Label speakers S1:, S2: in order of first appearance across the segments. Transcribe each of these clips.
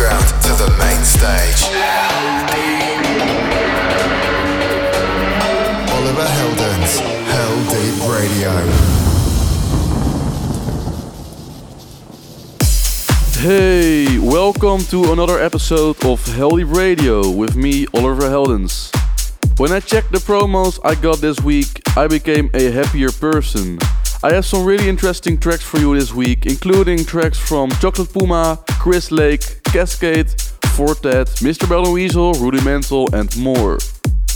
S1: underground to the main stage. Oliver Heldens, Hell Deep Radio.
S2: Hey, welcome to another episode of Heldeep Radio with me, Oliver Heldens. When I checked the promos I got this week, I became a happier person. I have some really interesting tracks for you this week, including tracks from Chocolate Puma, Chris Lake, Kaskade, Fortet, Mr. Bell Weasel, Rudimental, and more.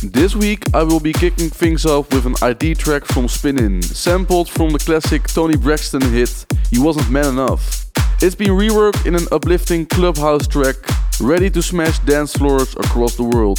S2: This week I will be kicking things off with an ID track from Spinnin', sampled from the classic Toni Braxton hit He Wasn't Man Enough. It's been reworked in an uplifting clubhouse track, ready to smash dance floors across the world.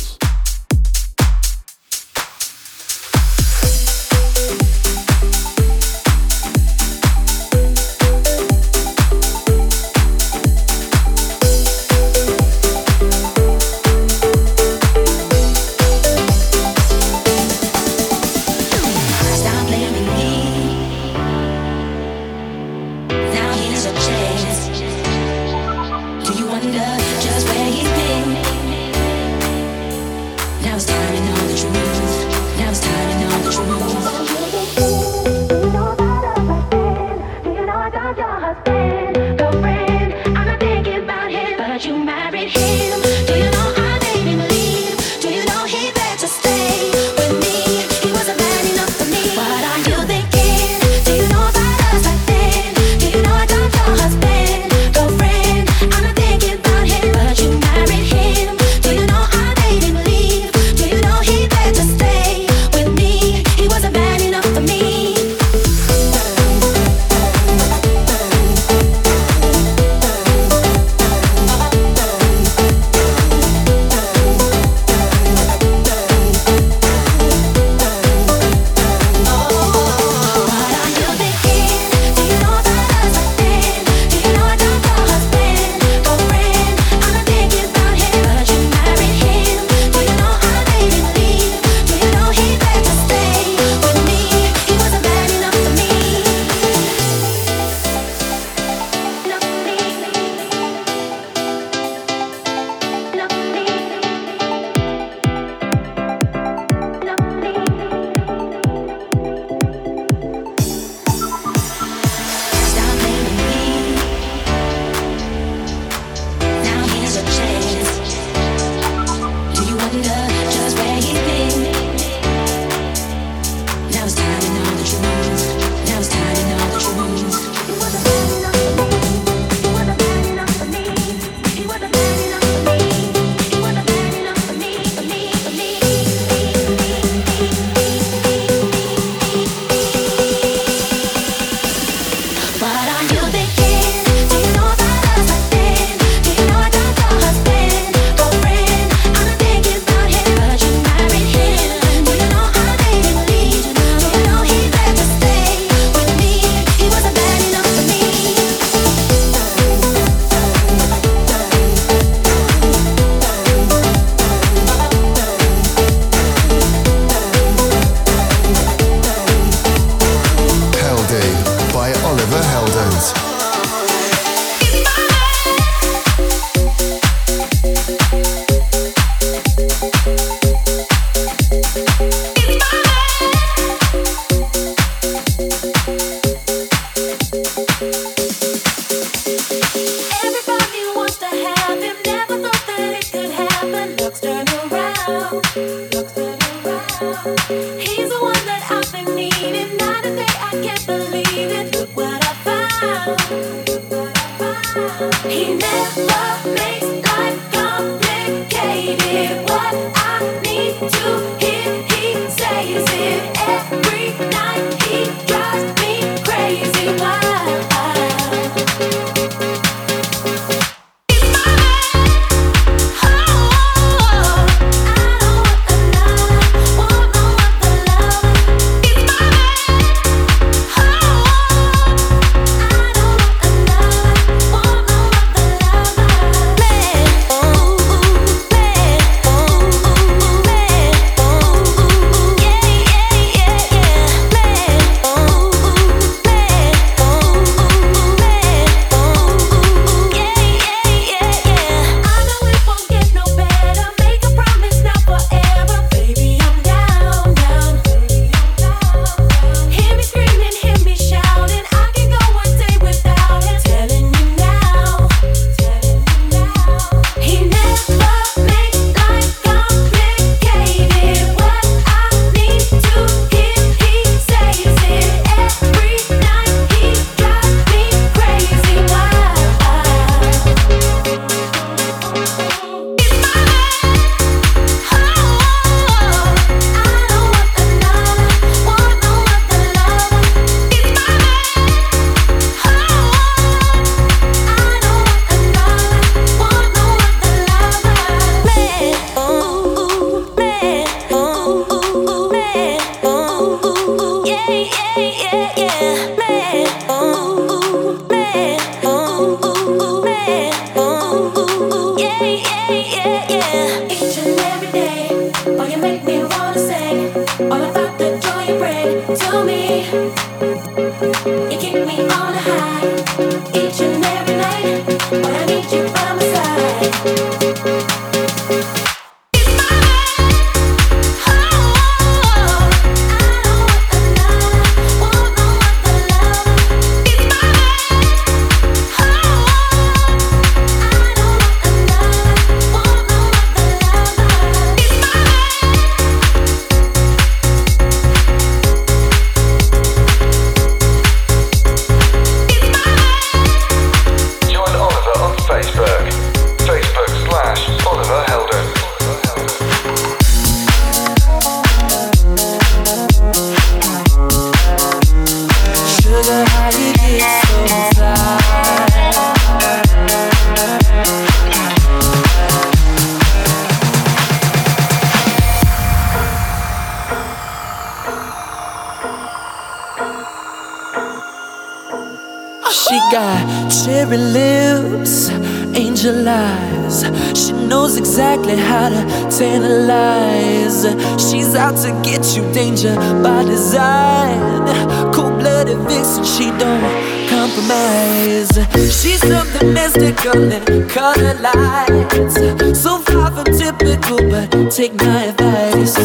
S3: Cherry lips, angel eyes. She knows exactly how to tantalize. She's out to get you, danger by design. Cold blooded vixen, she don't compromise. She's something mystical in color lights. So far from typical, but take my advice.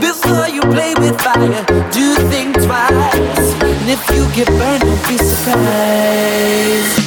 S3: This If you get burned, don't be surprised.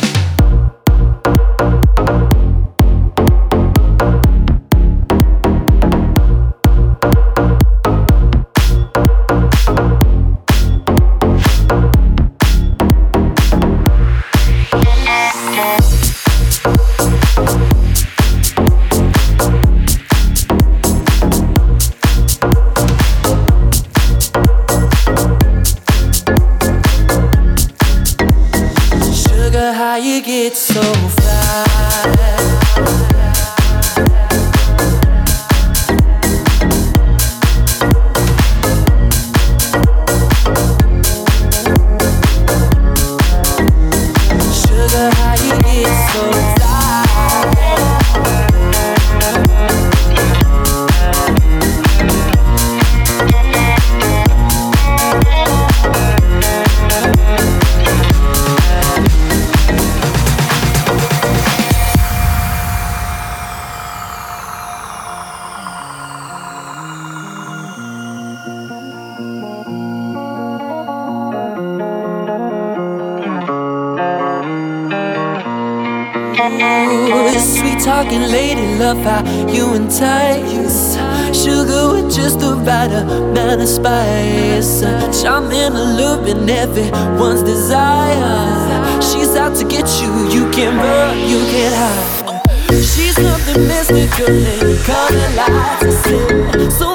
S3: Sweet talking lady, love how you entice. Sugar with just the right amount of spice. Charming, alluring, everyone's desire. She's out to get you, you can run, you can hide. She's something mystical and coming life. So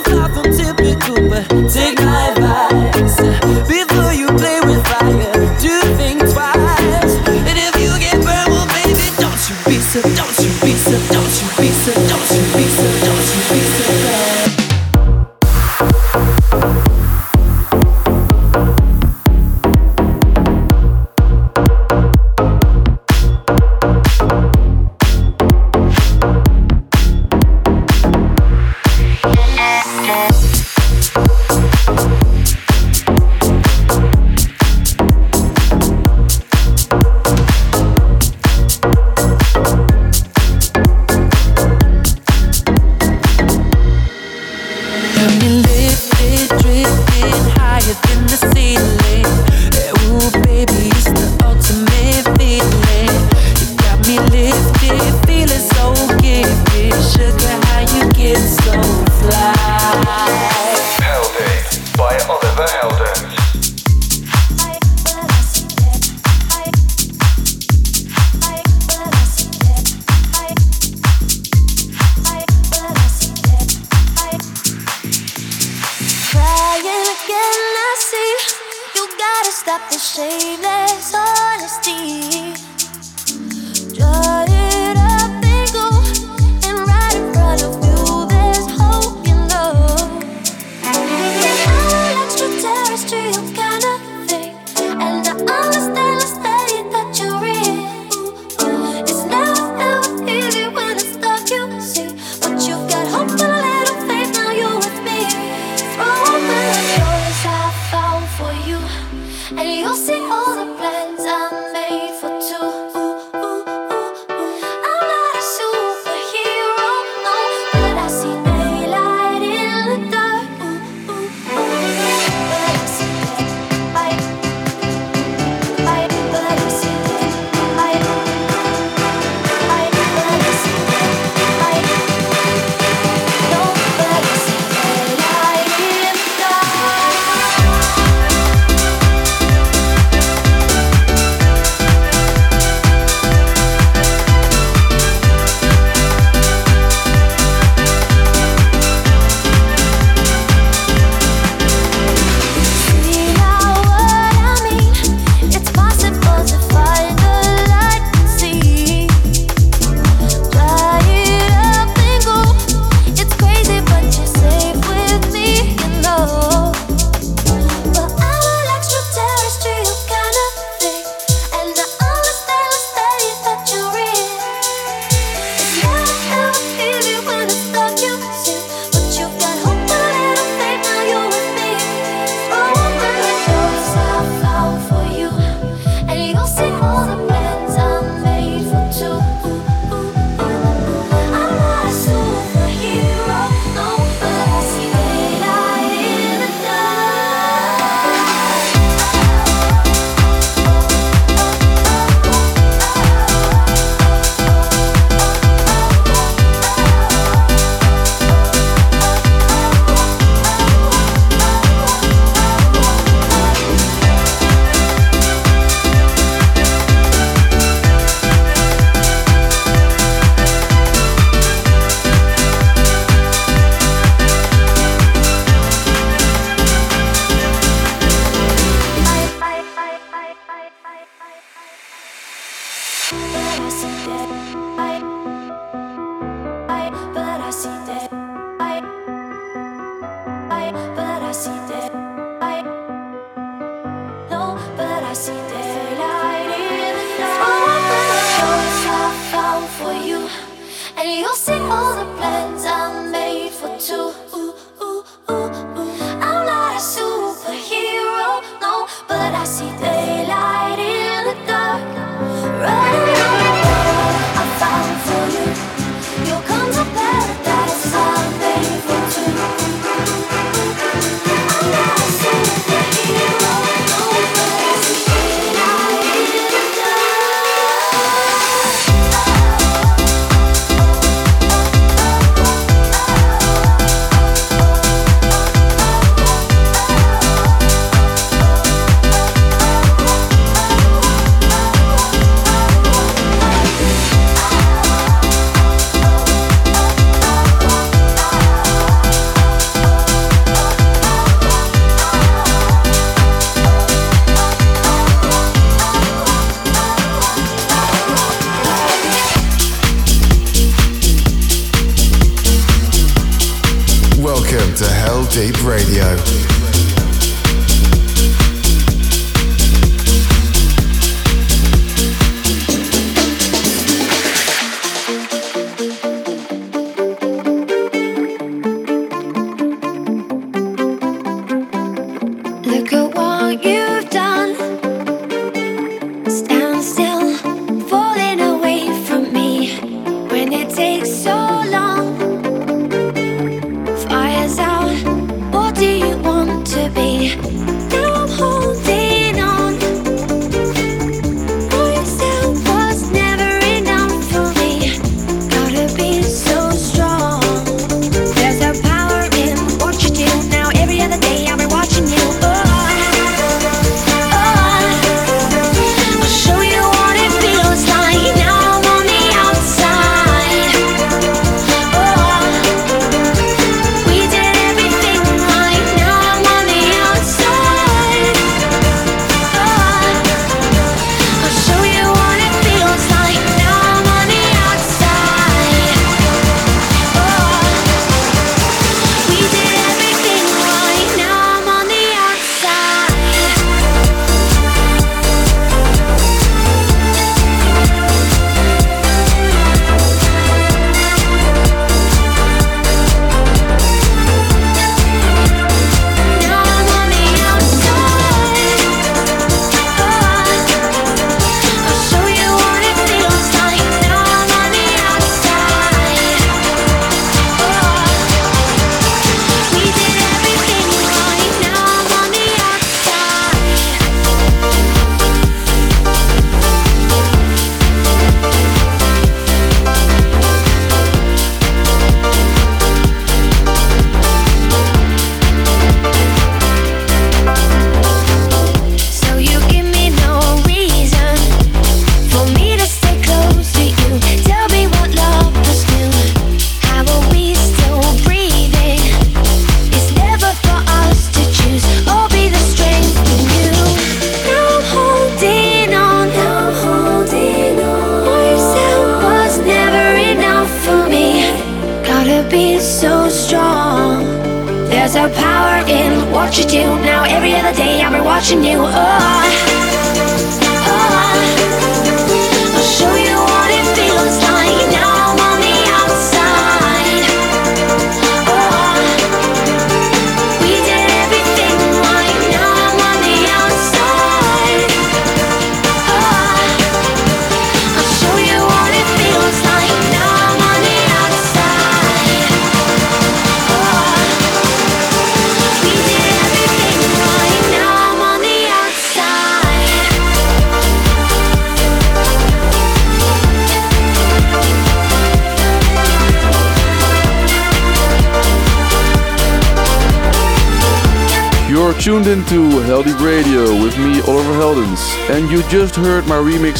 S1: tuned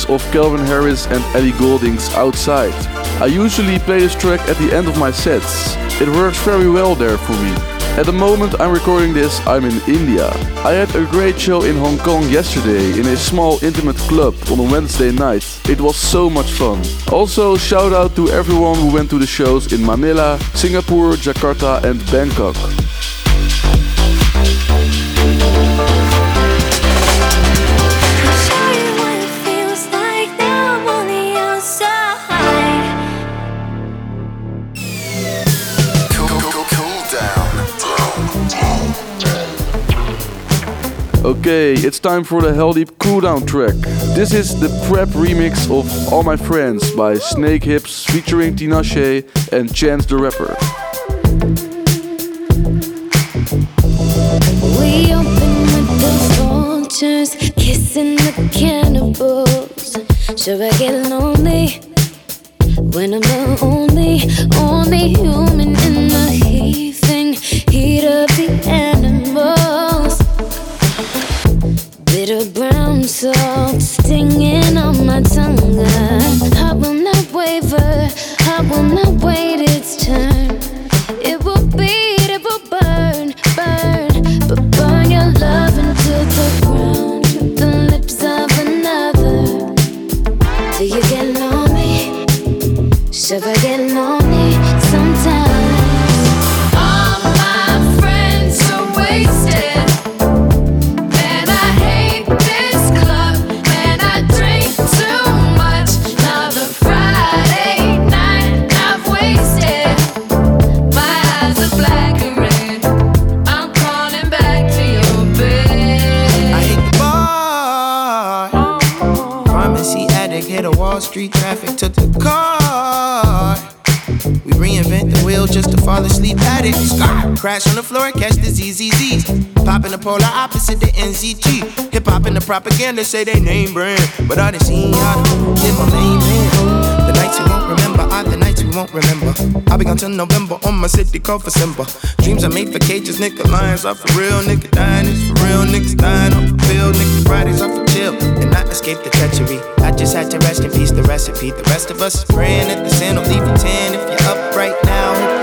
S2: of Calvin Harris and Ellie Goulding's Outside. I usually play this track at the end of my sets. It works very well there for me. At the moment I'm recording this, I'm in India. I had a great show in Hong Kong yesterday in a small intimate club on a Wednesday night. It was so much fun. Also, shout out to everyone who went to the shows in Manila, Singapore, Jakarta, and Bangkok. Okay, it's time for the Heldeep cooldown track. This is the prep remix of All My Friends by Snakehips featuring Tinashe and Chance the Rapper.
S4: We open with vultures, kissing the cannibals. Sure, I get lonely when I'm the only, only human in
S5: polar opposite the NZT. Hip hop and the propaganda say they name brand. But I done seen y'all live my name in. The nights we won't remember are the nights we won't remember. I'll be gone till November on my city called for Simba. Dreams are made for cages, nigga. Lions are for real, nigga. Dying is for real, niggas dying off the field, nigga. Fridays are for chill, and I escaped the treachery. I just had to rest in peace, the recipe. The rest of us praying at the sin will leave you 10 if you're up right now.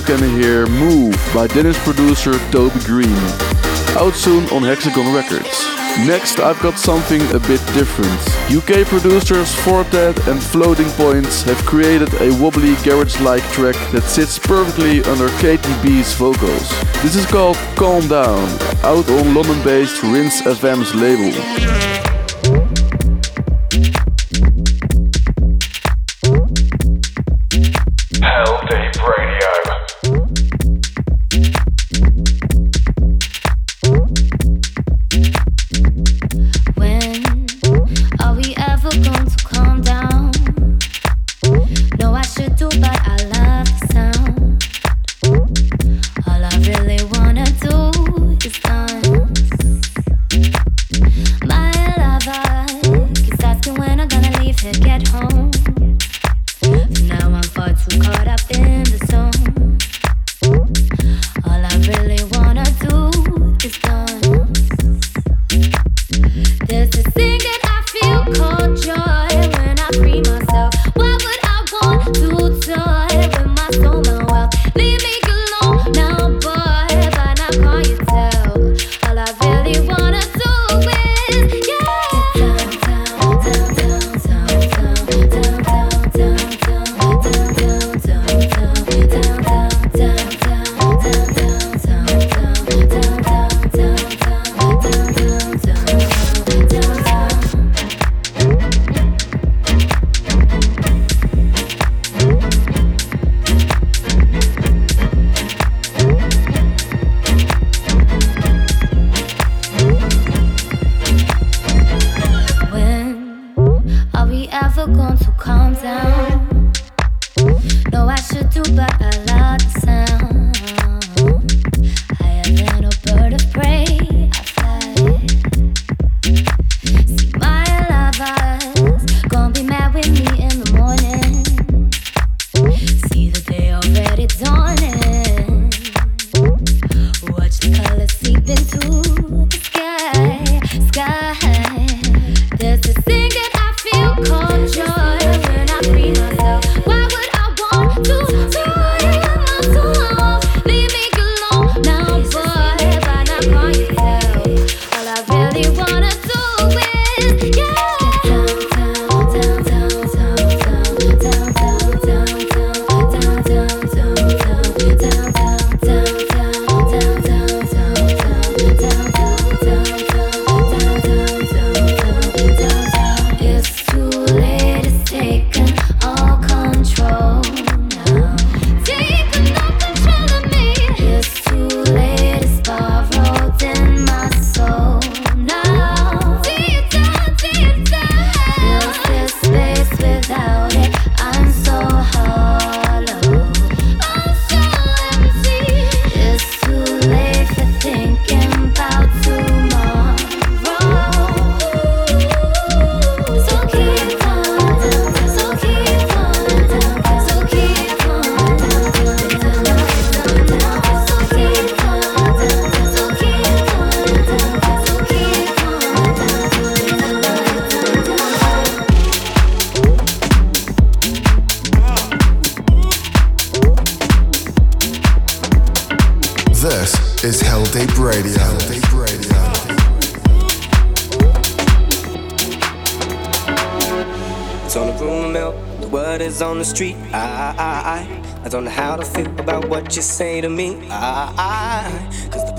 S2: you can hear Move by Danish producer Toby Green, out soon on Hexagon Records. Next, I've got something a bit different. UK producers Four Tet and Floating Points have created a wobbly garage-like track that sits perfectly under KTB's vocals. This is called Calm Down, out on London-based Rinse FM's label.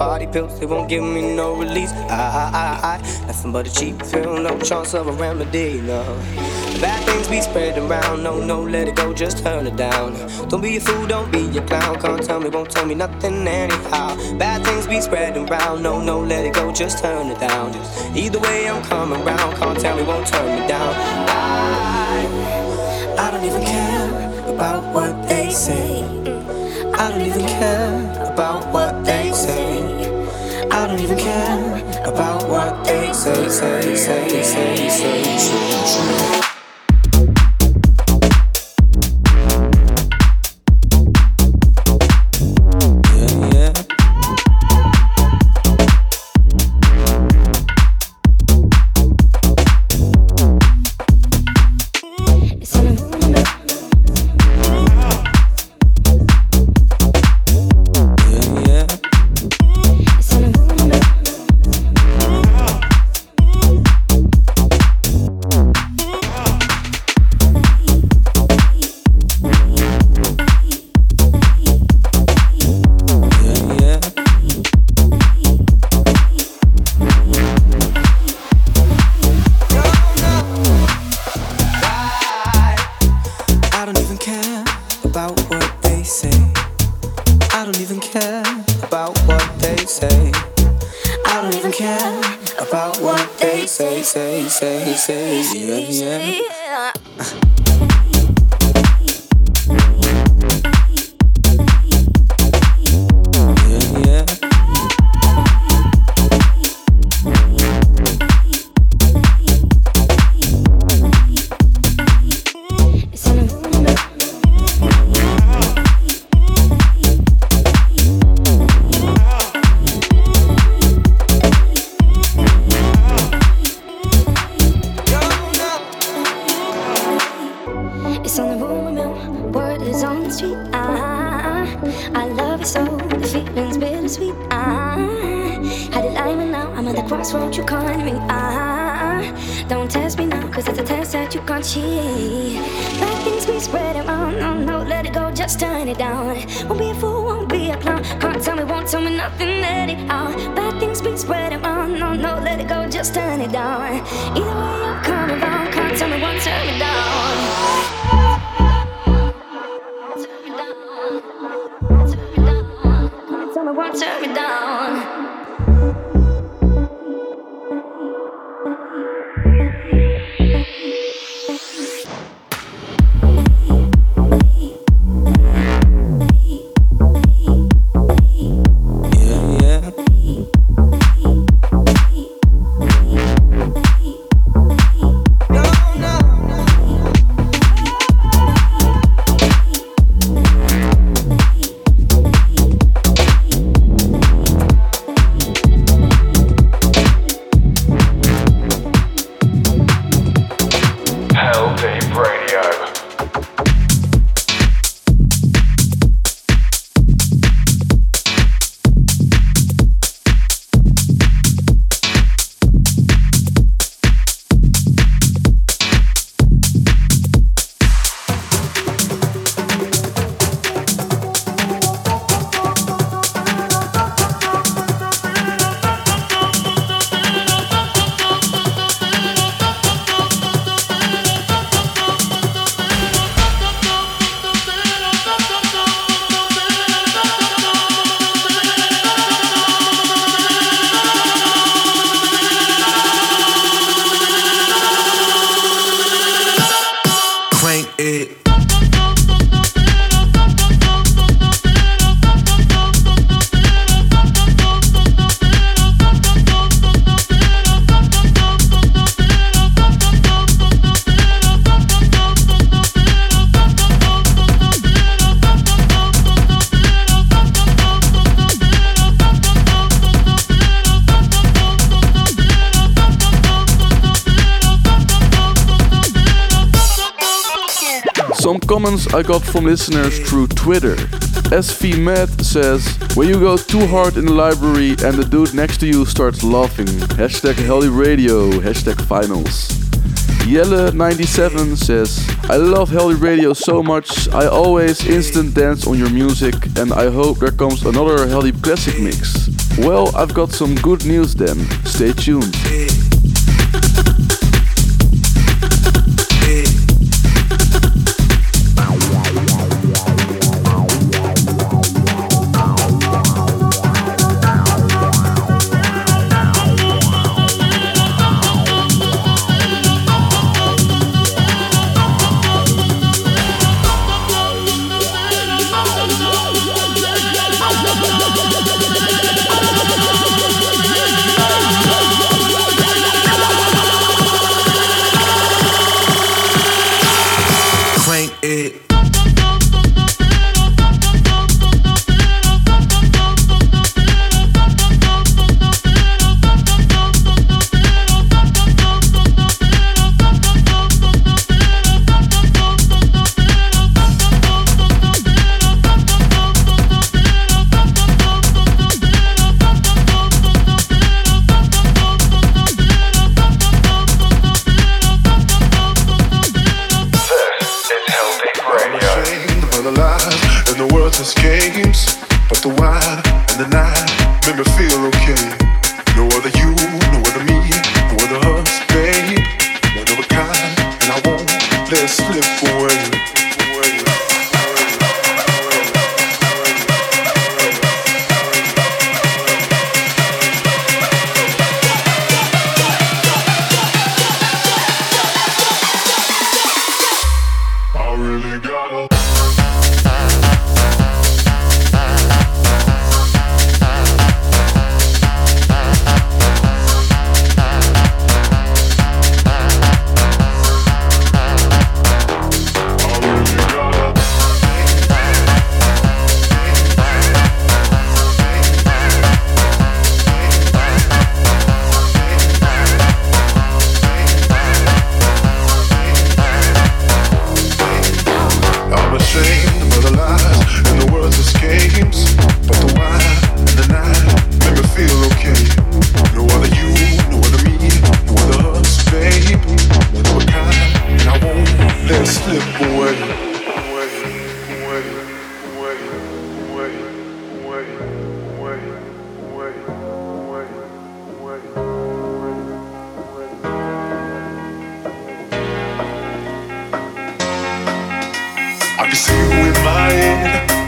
S6: Party pills, they won't give me no release. I, I, I, I, nothing but a cheap pill, no chance of a remedy, no. Bad things be spread around, no, no, let it go, just turn it down. Don't be a fool, don't be a clown, can't tell me, won't tell me nothing anyhow. Bad things be spreading around, no, no, let it go, just turn it down. Just either way I'm coming round, can't tell me, won't turn me down.
S7: I, I don't even care about what they say. I don't even care about what they say. I don't even care about what they say, say, say, say, say,
S6: say. say.
S2: Comments I got from listeners through Twitter. SV Matt says, When you go too hard in the library and the dude next to you starts laughing. Hashtag Heldeep Radio, hashtag finals. Yelle97 says, I love Heldeep Radio so much, I always instant dance on your music and I hope there comes another Heldeep Classic mix. Well, I've got some good news then. Stay tuned.
S8: It.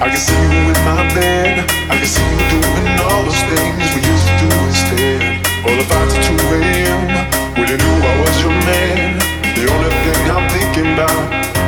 S9: I can see you in my bed. I can see you doing all those things we used to do instead. All about the 2 a.m. when you knew I was your man. The only thing I'm thinking about.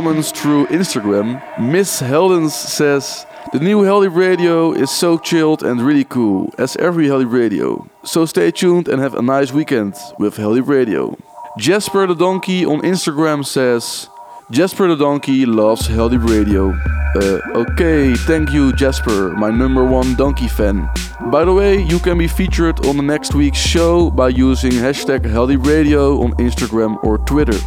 S2: Comments through Instagram. Miss Heldens says, The new Heldeep Radio is so chilled and really cool, as every Heldeep Radio. So stay tuned and have a nice weekend with Heldeep Radio. Jasper the Donkey on Instagram says, Jasper the Donkey loves Heldeep Radio. Uh, okay, thank you, Jasper, my number one donkey fan. By the way, you can be featured on the next week's show by using hashtag Heldeep Radio on Instagram or Twitter.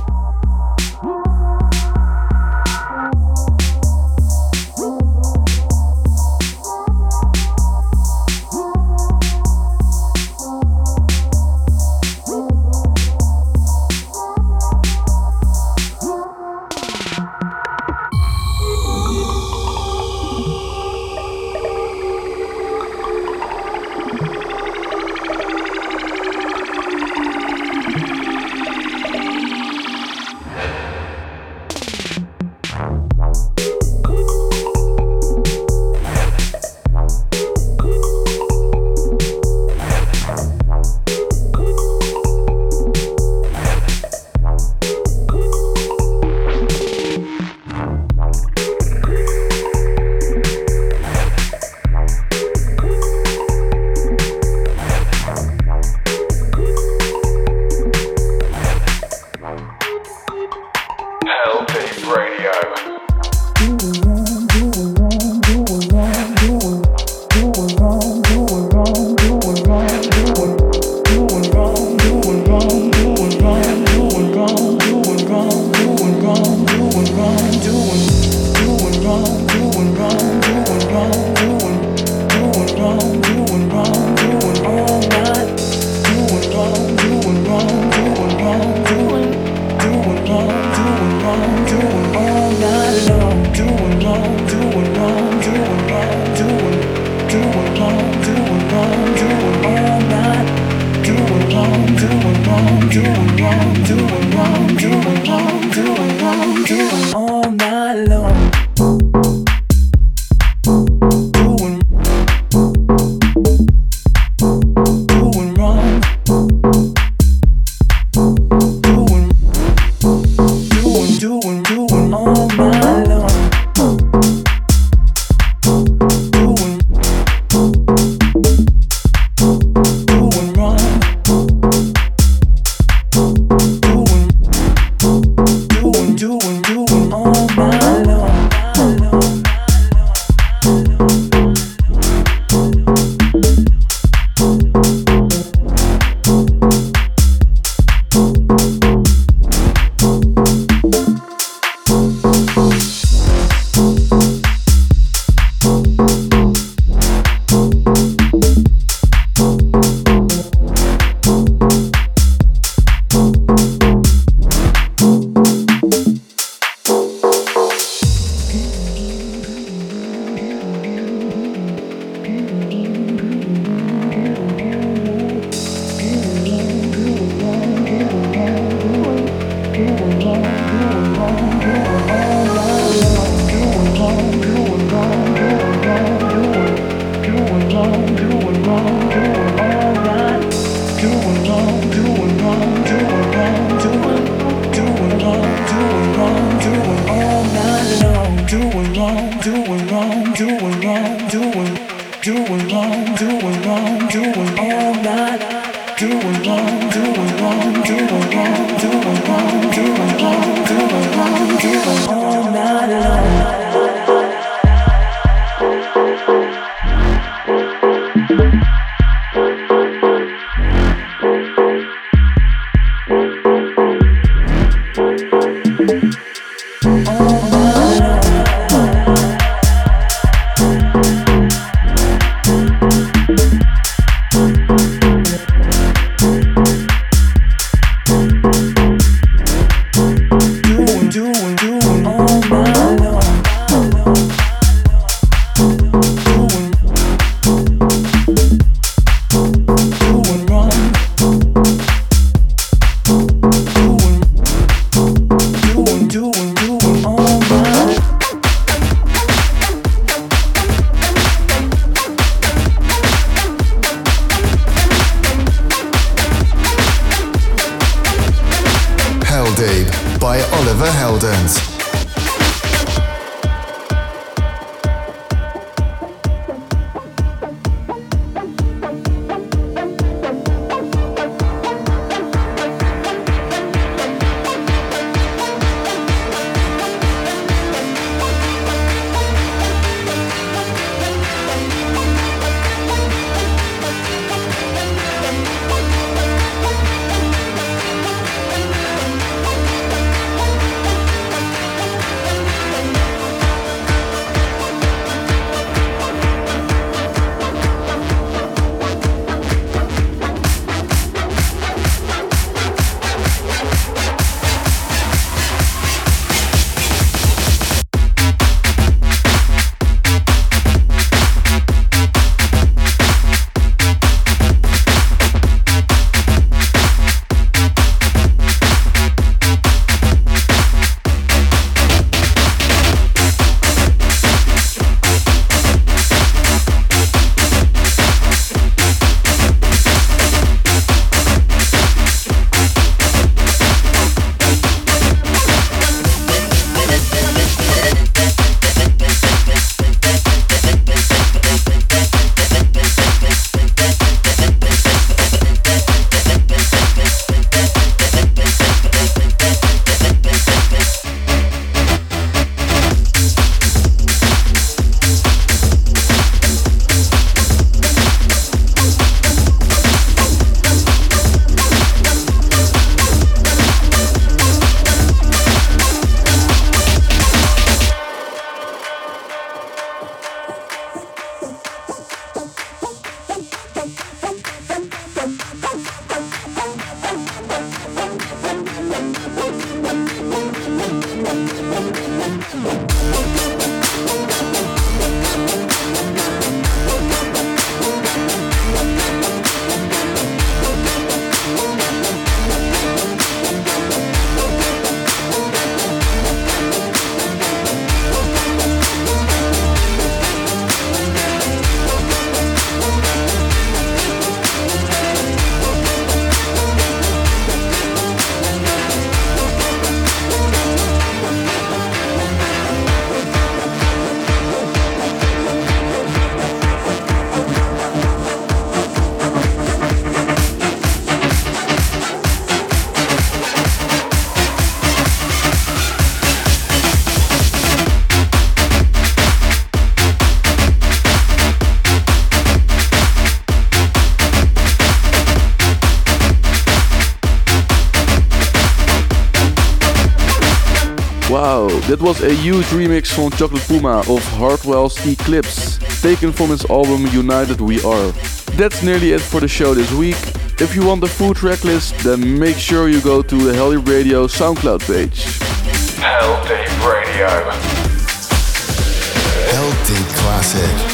S1: Oliver Heldens.
S2: That was a huge remix from Chocolate Puma of Hardwell's Eclipse, taken from his album United We Are. That's nearly it for the show this week. If you want the full track list, then make sure you go to the Heldeep Radio SoundCloud page.
S10: Heldeep Radio.
S1: Heldeep Classic.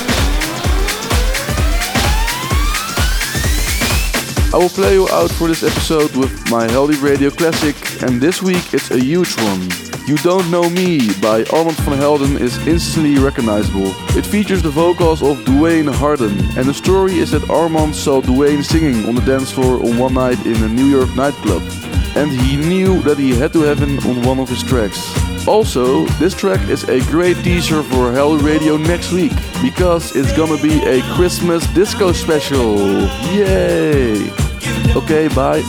S2: I will play you out for this episode with my Heldeep Radio Classic, and this week it's a huge one. You Don't Know Me by Armand van Helden is instantly recognizable. It features the vocals of Duane Harden, and the story is that Armand saw Duane singing on the dance floor on one night in a New York nightclub, and he knew that he had to have him on one of his tracks. Also, this track is a great teaser for Heldeep Radio next week, because it's gonna be a Christmas disco special. Yay!
S11: Okay, bye.